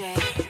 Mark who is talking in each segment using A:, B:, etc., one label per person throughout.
A: DJ.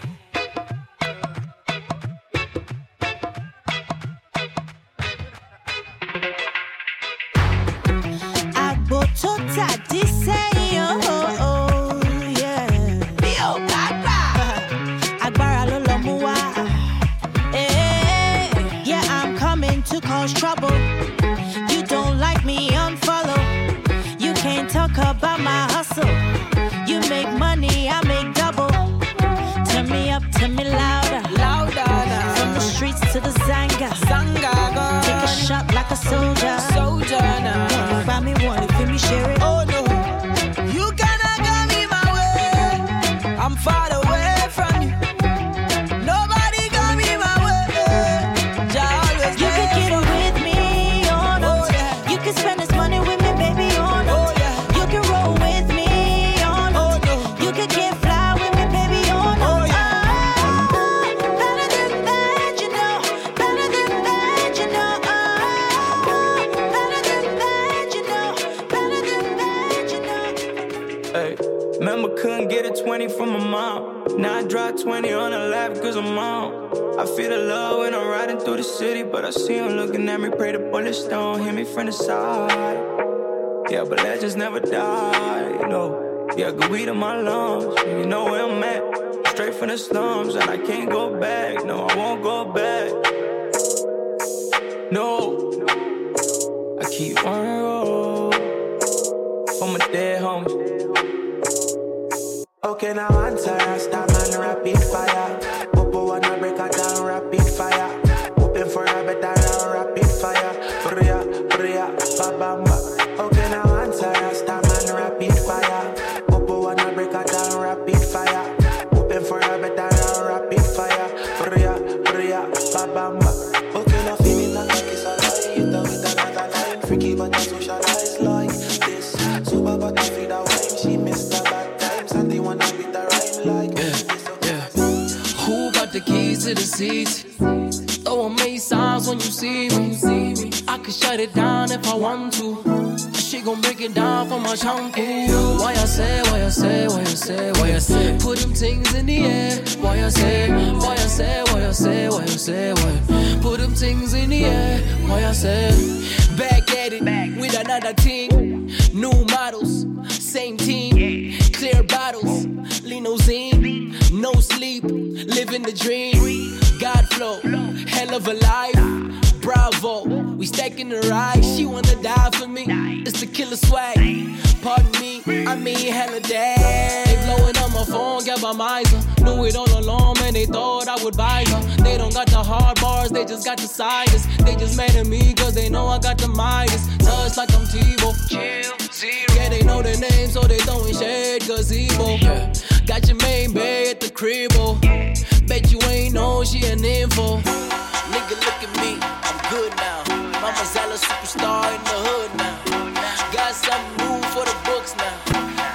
A: From the side. Yeah, but legends never die, you know. Yeah, good weed in my lungs, you know where I'm at. Straight from the slums, and I can't go back. No, I won't go back. No, I keep on roll for my dead homies.
B: Okay, now for
C: my shampoo. Why I say, why I say, why I say, why I say, put them things in the air. Why I say, why I say, why I say, why I say, why, put them things in the air. Why I say, back at it with another team, new models, same team, clear bottles, limousine, no sleep, living the dream. God flow, hell of a life bravo. We stacking the ride, she wanna die for me. It's the killer swag. Pardon me, I mean hella dad. They blowing up my phone, got my miser. Knew it all along, man, they thought I would buy her. They don't got the hard bars, they just got the sides. They just mad at me cause they know I got the Midas. Touch like I'm Tebow. Yeah, they know the name, so they throwing shade, gazebo. Yeah. Got your main bay at the crib, oh. Bet you ain't know she an info. Nigga, look at me I'm good now. Mama Zella superstar in the hood now. Got something new for the books now.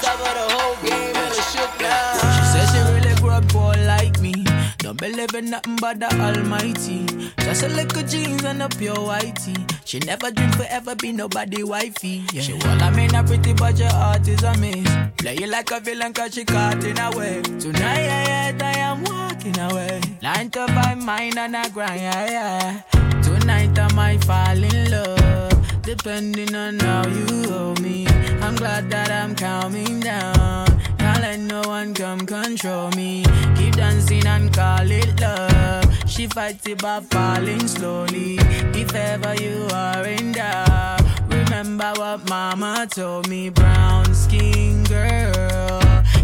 C: Cover the whole game and a shook now.
D: She says she really grew up poor like me. Don't believe in nothing but the Almighty. Just a little jeans and a pure whitey. She never dream forever be nobody wifey. Yeah. She want I mean a pretty but your heart is a miss. Play you like a villain cause she caught in a way. Tonight I, I am walking away. Nine to five mine and I grind. Yeah, yeah. Tonight I might fall in love, depending on how you hold me. I'm glad that I'm calming down. Can't let no one come control me. Keep dancing and call it love. She fights it by falling slowly. If ever you are in doubt, remember what mama told me. Brown skin girl,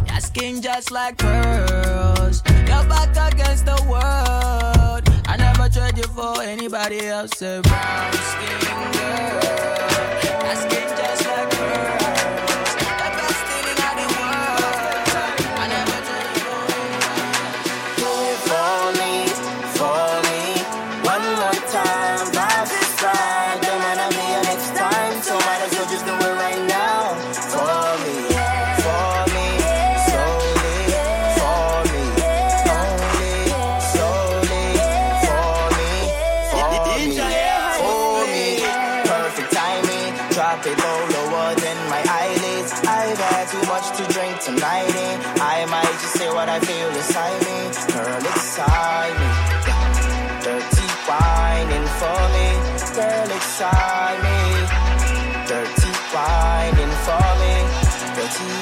D: your skin just like pearls. You're back against the world. I never trade you for anybody else. A brown skin girl, skin just like pearls.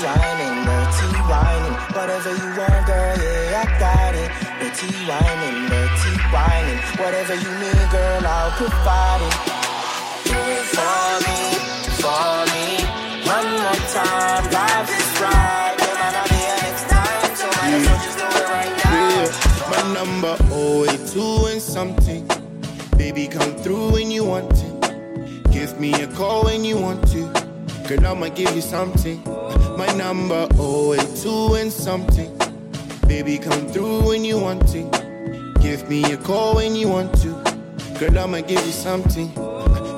E: Whining, dirty whining. Whatever you want, girl, yeah, I got it. Dirty whining, dirty whining. Whatever you need, girl, I'll provide it. Do it for me, for me. One more time, vibes is right. There might not be a next time, so might as well just do it right now.
F: My number 082 and something. Baby, come through when you want it. Give me a call when you want to. Girl, I'ma give you something. My number 082 and something. Baby, come through when you want to. Give me a call when you want to. Girl, I'ma give you something.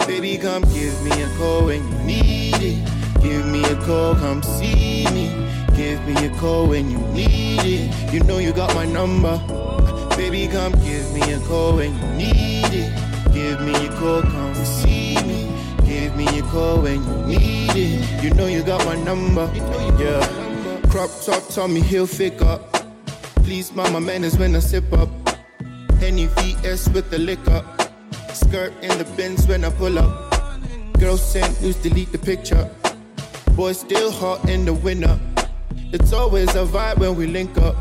F: Baby, come give me a call when you need it. Give me a call, come see me. Give me a call when you need it. You know you got my number. Baby, come give me a call when you need it. Give me a call, come see me. Give me a call when you need it. You know you got my number. Yeah. Crop top, Tommy Hilfiger. Please, mama, manners when I sip up. Henny VS with the liquor. Skirt in the bins when I pull up. Girls send news, delete the picture. Boy, still hot in the winter. It's always a vibe when we link up.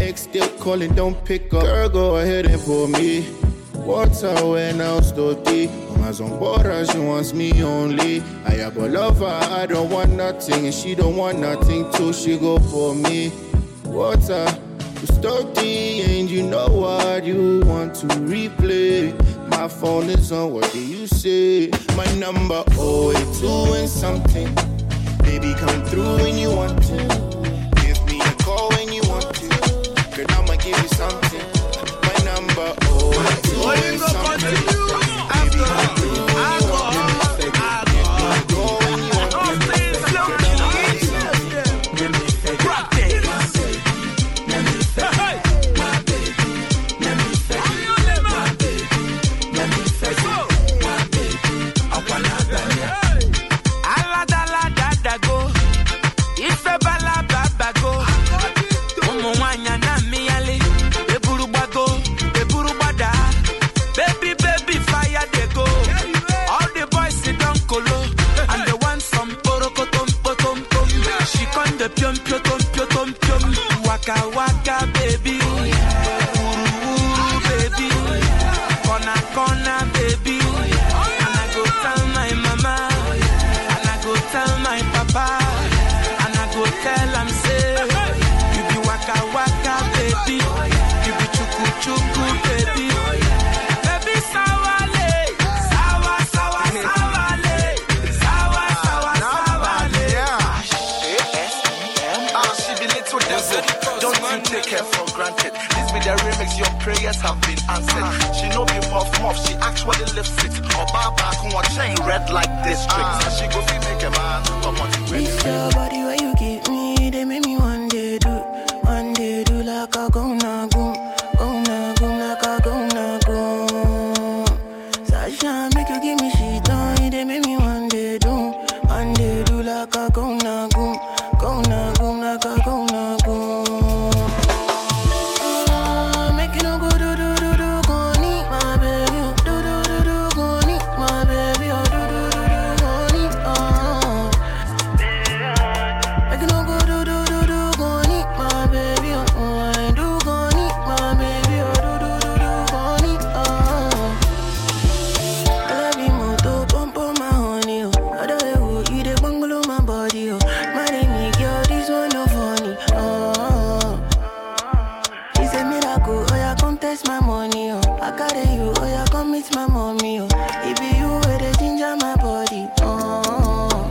F: Ex still calling, don't pick up. Girl, go ahead and pull me. Water when I'm story. Mama's on she wants me only. I have a lover, I don't want nothing, and she don't want nothing too. She go for me. Water, you story, and you know what you want to replay. My phone is on, what do you say? My number 082 and something. Baby, come through when you want to. Give me a call when you want to. Girl, I'ma give you something. My number 082
G: prayers have been answered. She know be muff muff, she actually lives it. Or bar back on what chain red like district. Ah, she go fi make a man come on the way.
H: This your body where you give me, say you, oh yeah, come meet my mommy, oh. It you where the ginger my body, oh.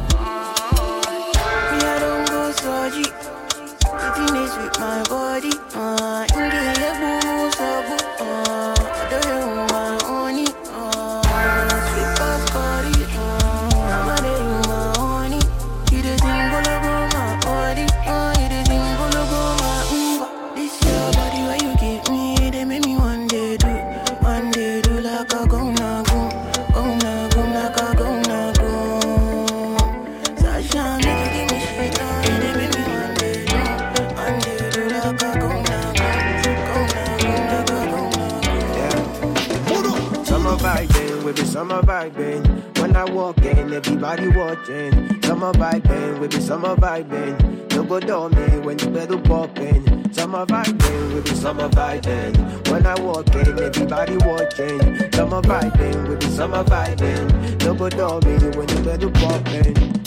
H: Me, I don't go surgery. It with my body.
I: Summer vibing. When I walk in, everybody watching. Summer vibing, we be summer vibing. No go me when you better popping. Summer vibing, we be summer vibing. When I walk in, everybody watching. Summer vibing, we be summer vibing. No go me when you better popping.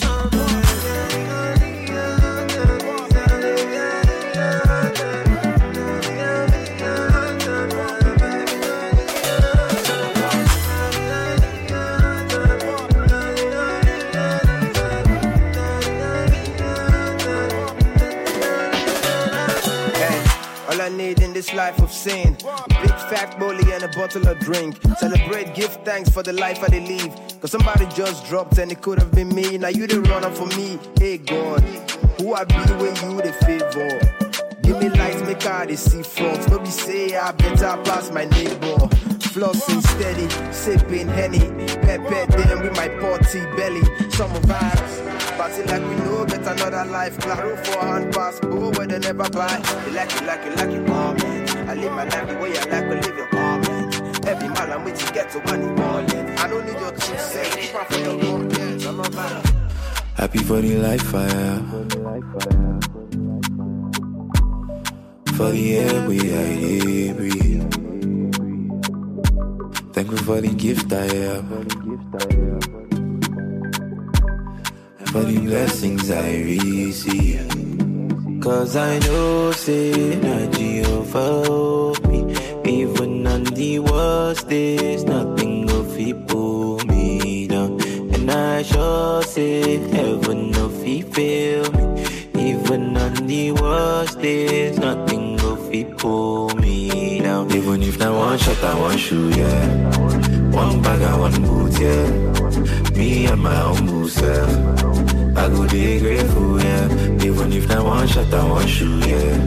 I: This life of sin, big fat bully and a bottle of drink. Celebrate, give thanks for the life I live. Cause somebody just dropped and it could have been me. Now you the runner for me. Hey God, who I be when you the favor? Give me lights, make all they see frogs. No be say I better pass my neighbor. Flossing steady, sipping henny. Pepper them with my potty belly. Summer vibes, party like we know, get another life. Claro for hand pass, go where they never buy. You like it, like it, like it, comment. I live my life the way I like to live your comment. Every man I'm with, you get to money morning. I don't need your two cents, keep for your content. Summer vibes.
A: Happy for the life I have. For the air we I breathe. Thankful for the gift I have. For the blessings I receive. Cause I know, say, that Jehovah me. Even on the worst days, nothing will fi pull me down. And I sure say, heaven no fi fail me. Even on the worst days, nothing will fi pull me down. Even if na one shot, I one shoe, yeah. One bag, I one boot, yeah. Me and my humble self. I go be grateful, oh, yeah. Even if na one shot, I one shoe, yeah.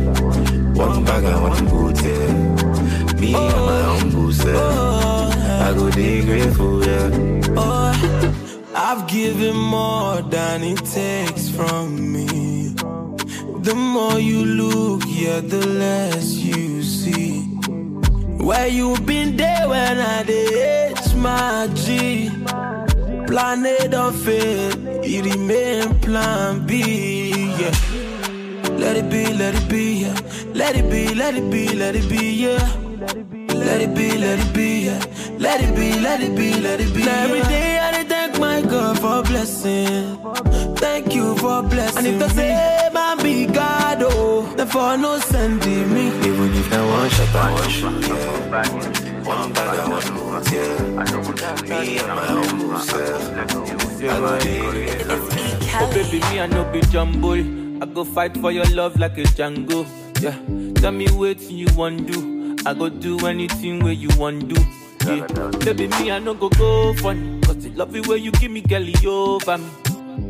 A: One bag, I one boot, yeah. Me and my humble self. I go be grateful, oh, yeah.
J: Oh, I've given more than it takes from me. The more you look, yeah, the less you see. Where you been there when I did my G. Planet of fate, it remain plan B, yeah. Let it be, let it be, yeah. Let it be, let it be, let it be, yeah. Let it be, let it be, yeah. Let it be, let it be, let it be. Yeah. Every day I thank my God for blessing. Thank you for blessing. And if they say man be God, oh, then for no sending me.
A: Even if na one shot, I one shoe, yeah. One bag, I one boot, yeah. Me and my humble self. I go be grateful.
K: Baby, me I no be jumble. I go fight for your love like a Django. Yeah, tell me what you want do. I go do anything where you want do. Yeah, baby, me I no go go funny. Cause the love you where you give me, girl, over me.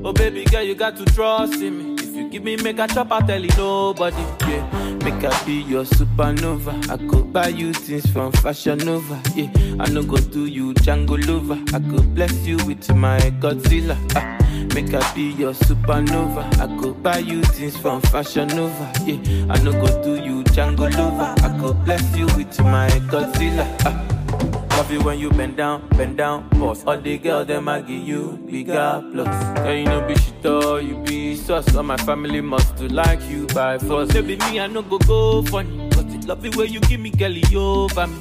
K: Oh baby, girl, you got to trust in me. You give me make a chop, I tell you nobody. Yeah, make I be your supernova. I could buy you things from Fashion Nova. Yeah, I no go do you Django lover. I could bless you with my Godzilla. Ah. Make I be your supernova. I could buy you things from Fashion Nova. Yeah, I no go do you Django lover. I could bless you with my Godzilla. Ah. Love you when you bend down, bend down, boss. All the girls them I give you bigger plus. Yeah, you know be shit all you be sus. All my family must to like you by force. Baby me I no go go funny, but it love you when you give me girl over me.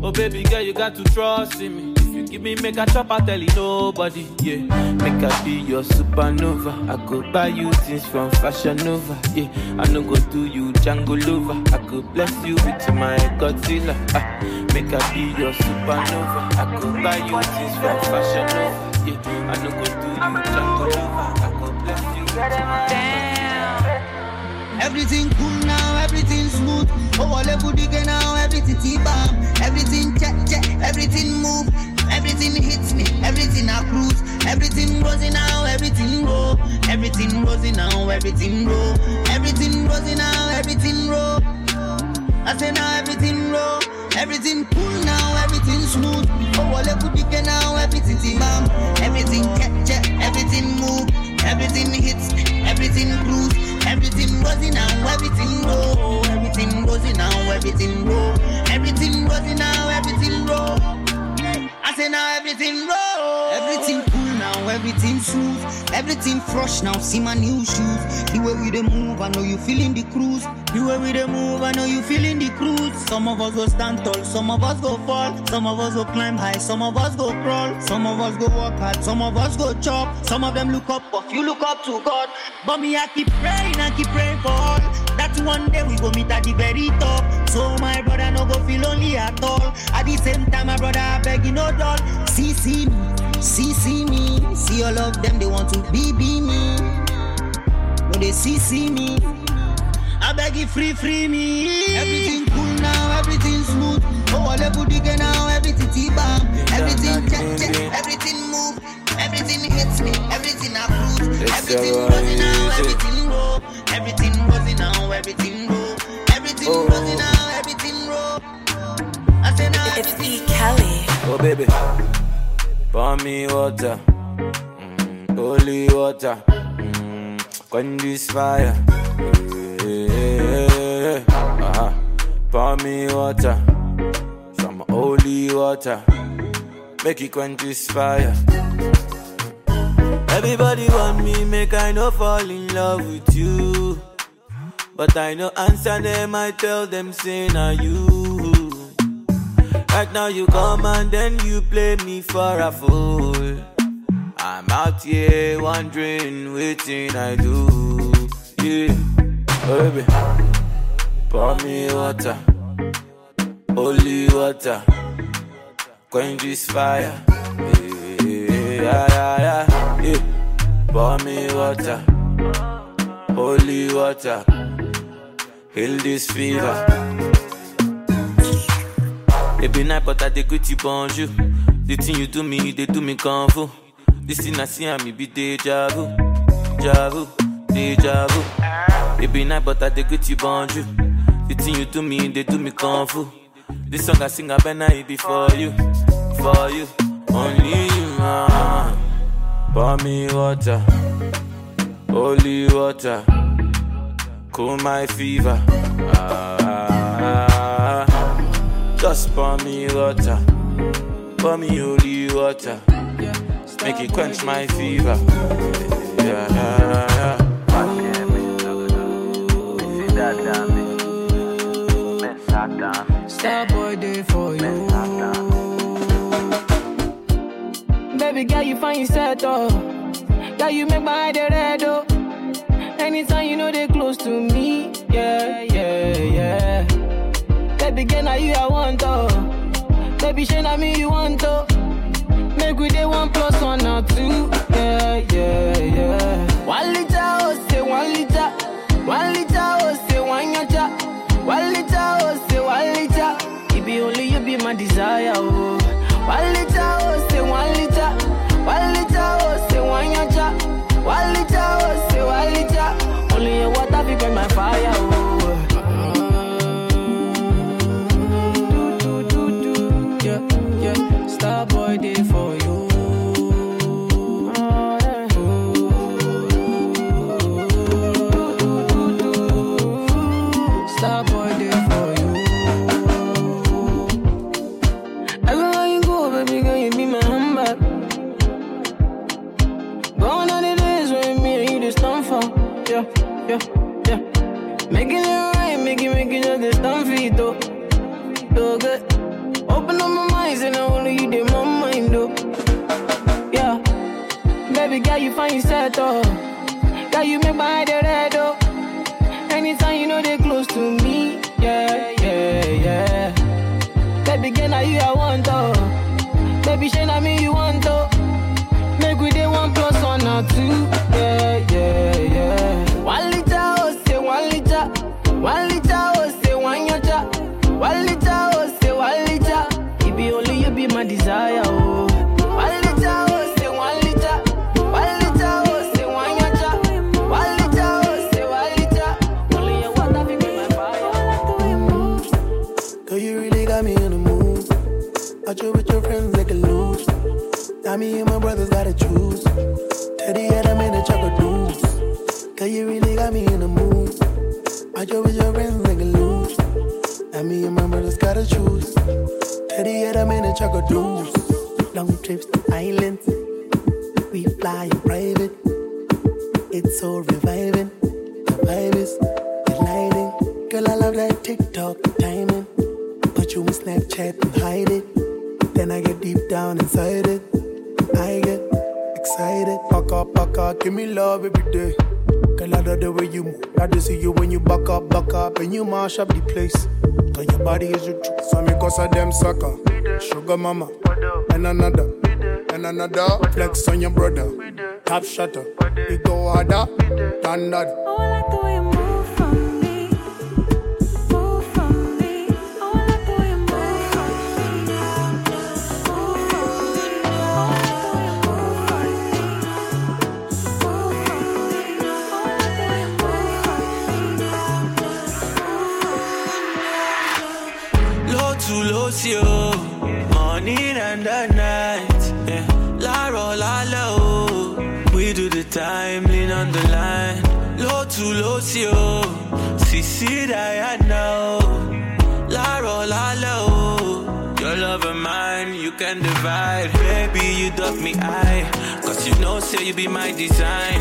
K: Oh baby girl you got to trust in me. If you give me make a chop I tell you nobody. Yeah, make I be your supernova. I could buy you things from Fashion Nova. Yeah, I no go do you Django lover. I could bless you with my Godzilla. Ah, make I be your supernova. I could buy you things from Fashion Nova. Yeah, I no go do you Django lover. I could bless you with
L: Everything cool now, everything smooth. Oh, all the booty now, everything T-bomb. Everything check, check, everything move. Everything hits me, everything I cruise. Everything rosy now, everything roll. Everything rosy now, everything roll. Everything rosy now, everything roll. I say now everything roll. Everything cool now, everything smooth. Oh, all the booty now, everything T-bomb. Everything check, everything move. Everything hits, everything cruise. Everything rosy now, everything roll. Everything rosy now, everything roll. Everything rosy now, everything roll. I say now everything wrong, Everything fresh now, see my new shoes. The way we dey move, I know you feeling the cruise. The way we dey move, I know you feeling the cruise. Some of us go stand tall, some of us go fall. Some of us go climb high, some of us go crawl. Some of us go work hard, some of us go chop. Some of them look up, but you look up to God. But me, I keep praying, I keep praying for all. That one day we go meet at the very top. So my brother no go feel lonely at all. At the same time, my brother I beg you no doll. See, see me, see, see me. See all of them, they want to be, be me. No, they see, see me. I beg you free, free me. Everything cool now, everything smooth. Oh, all the booty now, everything T-bomb. Everything check, check, everything move. Everything hits me, everything I prove. Everything running now, everything roll. Everything running now, everything roll. Everything
K: Oh.
L: running now, everything roll. I say now
M: It's E. Kelly.
K: Oh baby, pour me water, mm, holy water, mm, quench this fire. Uh-huh. Pour me water, some holy water, make it quench this fire. Everybody want me, make I no fall in love with you. But I no answer them, I tell them, say na you. Right now you come and then you play me for a fool. I'm out here wondering, waiting I do. Yeah, oh, baby, pour me water, holy water, quench this fire. Yeah, yeah, yeah, yeah. Pour me water, holy water, heal this fever. Be night, but I dey greet you bonjour. The thing you do me, they do me fu. This thing I see and me be deja vu, deja vu, deja vu. Be night, but I dey greet you bonjour. The thing you do me, they do me fu. This song I sing, I better it be for you, for you, only you. Ah. Pour me water, holy water, cool my fever. Ah, just pour me water, pour me holy water, make it quench my fever. Yeah, yeah, yeah.
D: Star boy day for you. Baby girl, you find yourself oh. Girl, you make my dey red oh. Anytime you know they girl, now you I want oh. Baby, shey na me you want oh. Make we dey one plus one or two, yeah, yeah, yeah. One liter oh, say one liter. One liter oh, say one yacha. One liter oh, say one liter. It be only you be my desire oh. One liter
N: mash up the place. Cause your body is the truth. So me cause a damn sucker. Sugar mama. And another. And another. Flex on your brother. Top shutter. It go harder. Than that.
O: with you.
K: Morning and the night. Yeah. La la la. We do the time, lean on the line. Low to low, see you. See, see that I know. Oh. La la la lo. Your love and mine, you can divide. Baby, you dot me eye. Cause you know, say you be my design.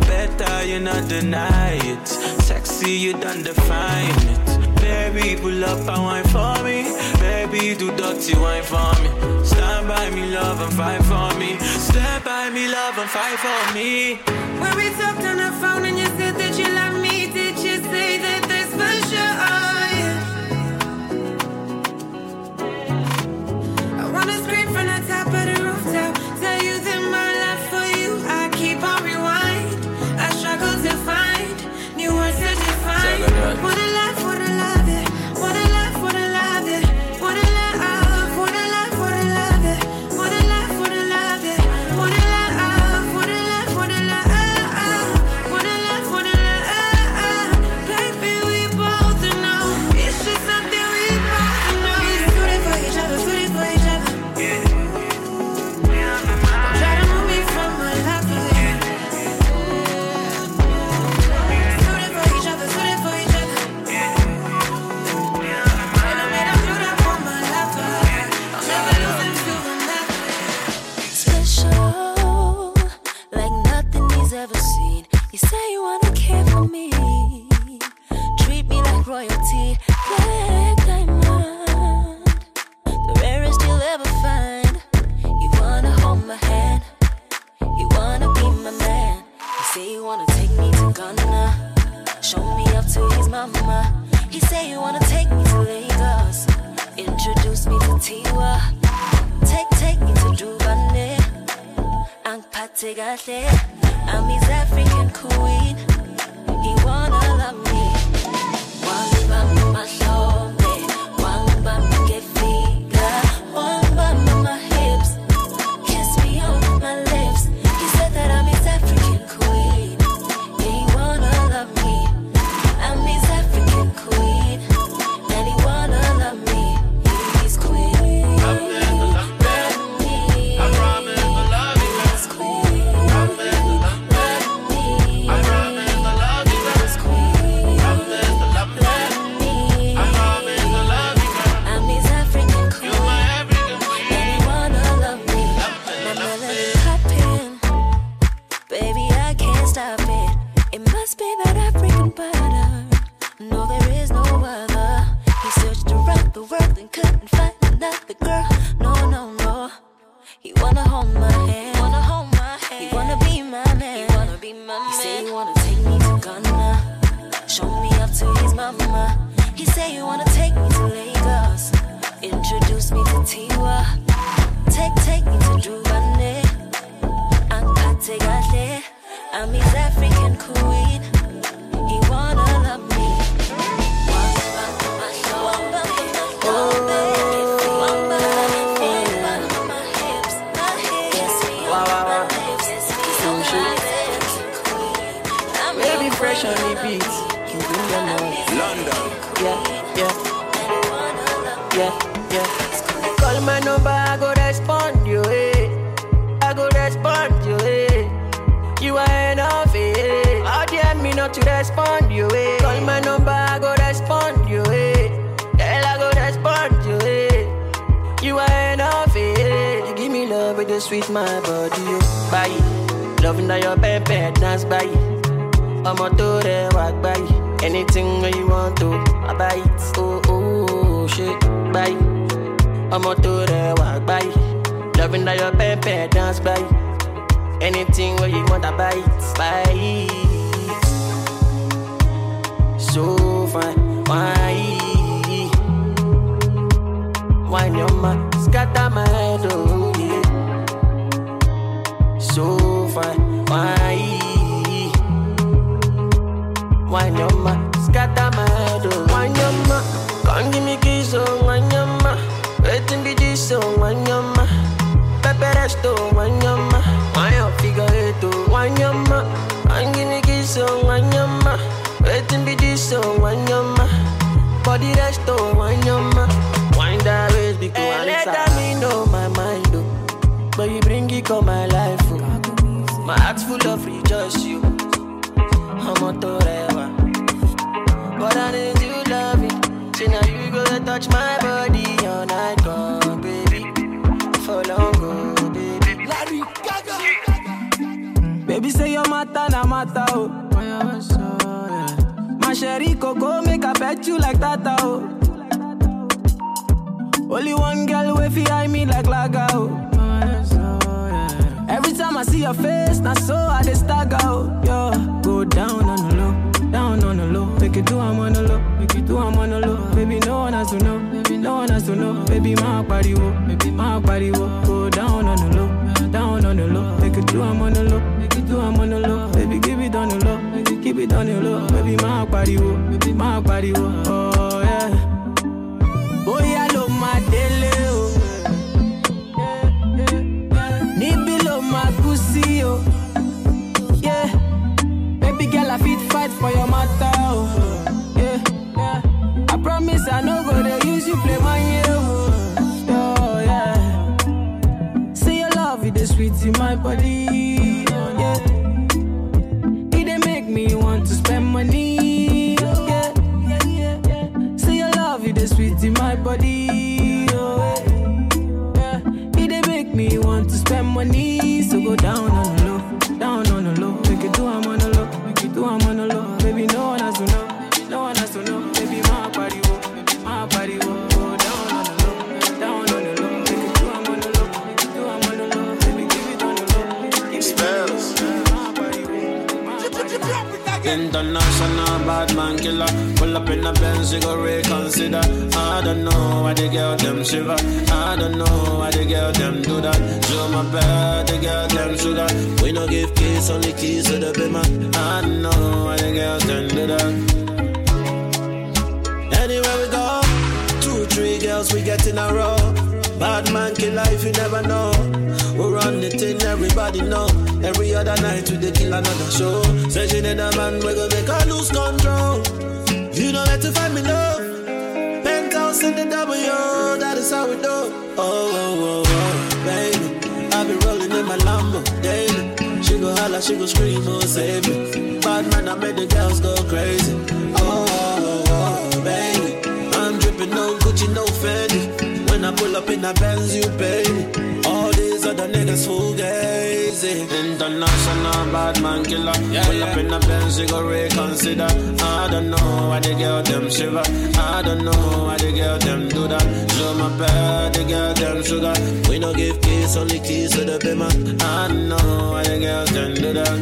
K: Better you not deny it. Sexy, you don't define it. Baby, pull up, I want Please do dirty wine for me. Stand by me, love, and fight for me. Stand by me, love, and fight for me.
O: When we talked on the phone and you said.
H: body, oh. bye. Loving that your pepe dance, bye. I'm a to the walk, bye. Anything you want to, I buy it, oh, oh, shit, bye. I'm a to the walk, bye. Loving that your pepe dance, bye. Anything where you want, I buy it, bye. So fine, why? Why your mind, scatter my head, oh. So fine, why? Wine your ma, scatter my head, oh. Wine your ma, come give me kiss, oh. Wine your ma, waiting be this, oh. Wine your ma Pepe resto, oh. wine your ma Wine your figure eight, oh. Wine your ma, come give me kiss, oh. Wine your ma Waiting be this, oh. Wine your ma Body resto, oh. wine your ma Wine that waist, because hey, let that me know my mind, oh. But you bring it on my life, oh My heart's full of rejoice, you I'm a torewa But I need you love it Say now you go touch my body all night long, baby. For long, oh, baby. Larry Gaga.
D: Baby say your matter na matter, oh. My sherry coco make I pet you like that, oh. Only one girl way fi eye me like laga oh. Every time I see your face, now so I dey stagger oh. Yo, go down on the low, down on the low. Make it do I'm on the low, make it do I'm on the low. Baby, no one has to know, baby, no one has to know. Baby, my body wo, baby, my body wo. Go down on the low, down on the low. Make it do I'm on the low, make it do I'm on the low. Baby, give it on the low, it keep it on the low. Baby, my body wo, baby, my body wo. Oh Níbí ló máa kú sí o. Yeah. Baby girl, I fit fight for your matter oh. o. Yeah. I promise I no go dey use you play my year o. Oh, yeah. Say your love, it dey sweet in my body. Go down on the low, down on the low. Make it do I'm on the low, make it do I'm on the low. Baby, no one has to know, no one has to know. Baby, my body wo, my body wo. Go down on the low, down on the low. Make it do I'm on the low, make it do I'm on the low. Baby, give it on the low, give it on the low.
P: International bad man killer. Pull up in the Benz, you go reconsider. I don't know why the girl them shiver. I don't know why the girl them do that. Show my bad, the girl them sugar. We no give keys, only keys to the bima. I don't know why the girls them do that. Anywhere we go, two, three girls we get in a row. Bad man kill life, you never know. We run the thing, everybody know. Every other night we dey kill another show. Say she need a man, we go make her lose control. You know where to find me love. Penthouse in the W, that is how we do. Oh, oh, oh, oh, baby. I be rolling in my Lambo daily. She go holla, she go scream, oh, save me. Bad man, I made the girls go crazy. Oh, oh, oh, oh baby. I'm dripping no Gucci, no Fendi. When I pull up in a Benz, you pay me. Other niggas fugazi. International bad man killer. Yeah, pull up in a Benz, you go reconsider. I don't know why the girl them shiver. I don't know why the girl them do that. Show my bad, the girl them sugar. We no give keys, only keys to the bima. I don't know why the girls them do that.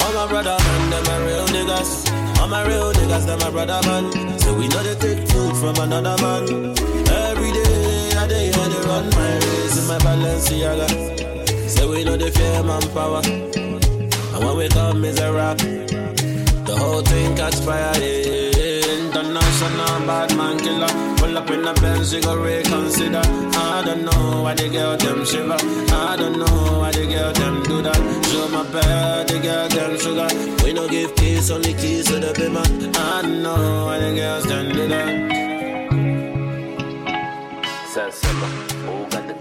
P: All my brother man, them a real niggas. All my real niggas, them my brother man. So we know they take food from another man. Run my my Balenciaga. So we know they fear manpower. And when we come, is a rap. The whole thing catch fire, yeah. International bad man killer. Pull up in the Benz, you go reconsider. I don't know why the girl them shiver. I don't know why the girl them do that. Show my bad, the girl them sugar. We no give keys, only keys to the bima. I don't know why the girls them do that.
Q: Sensilla, who got the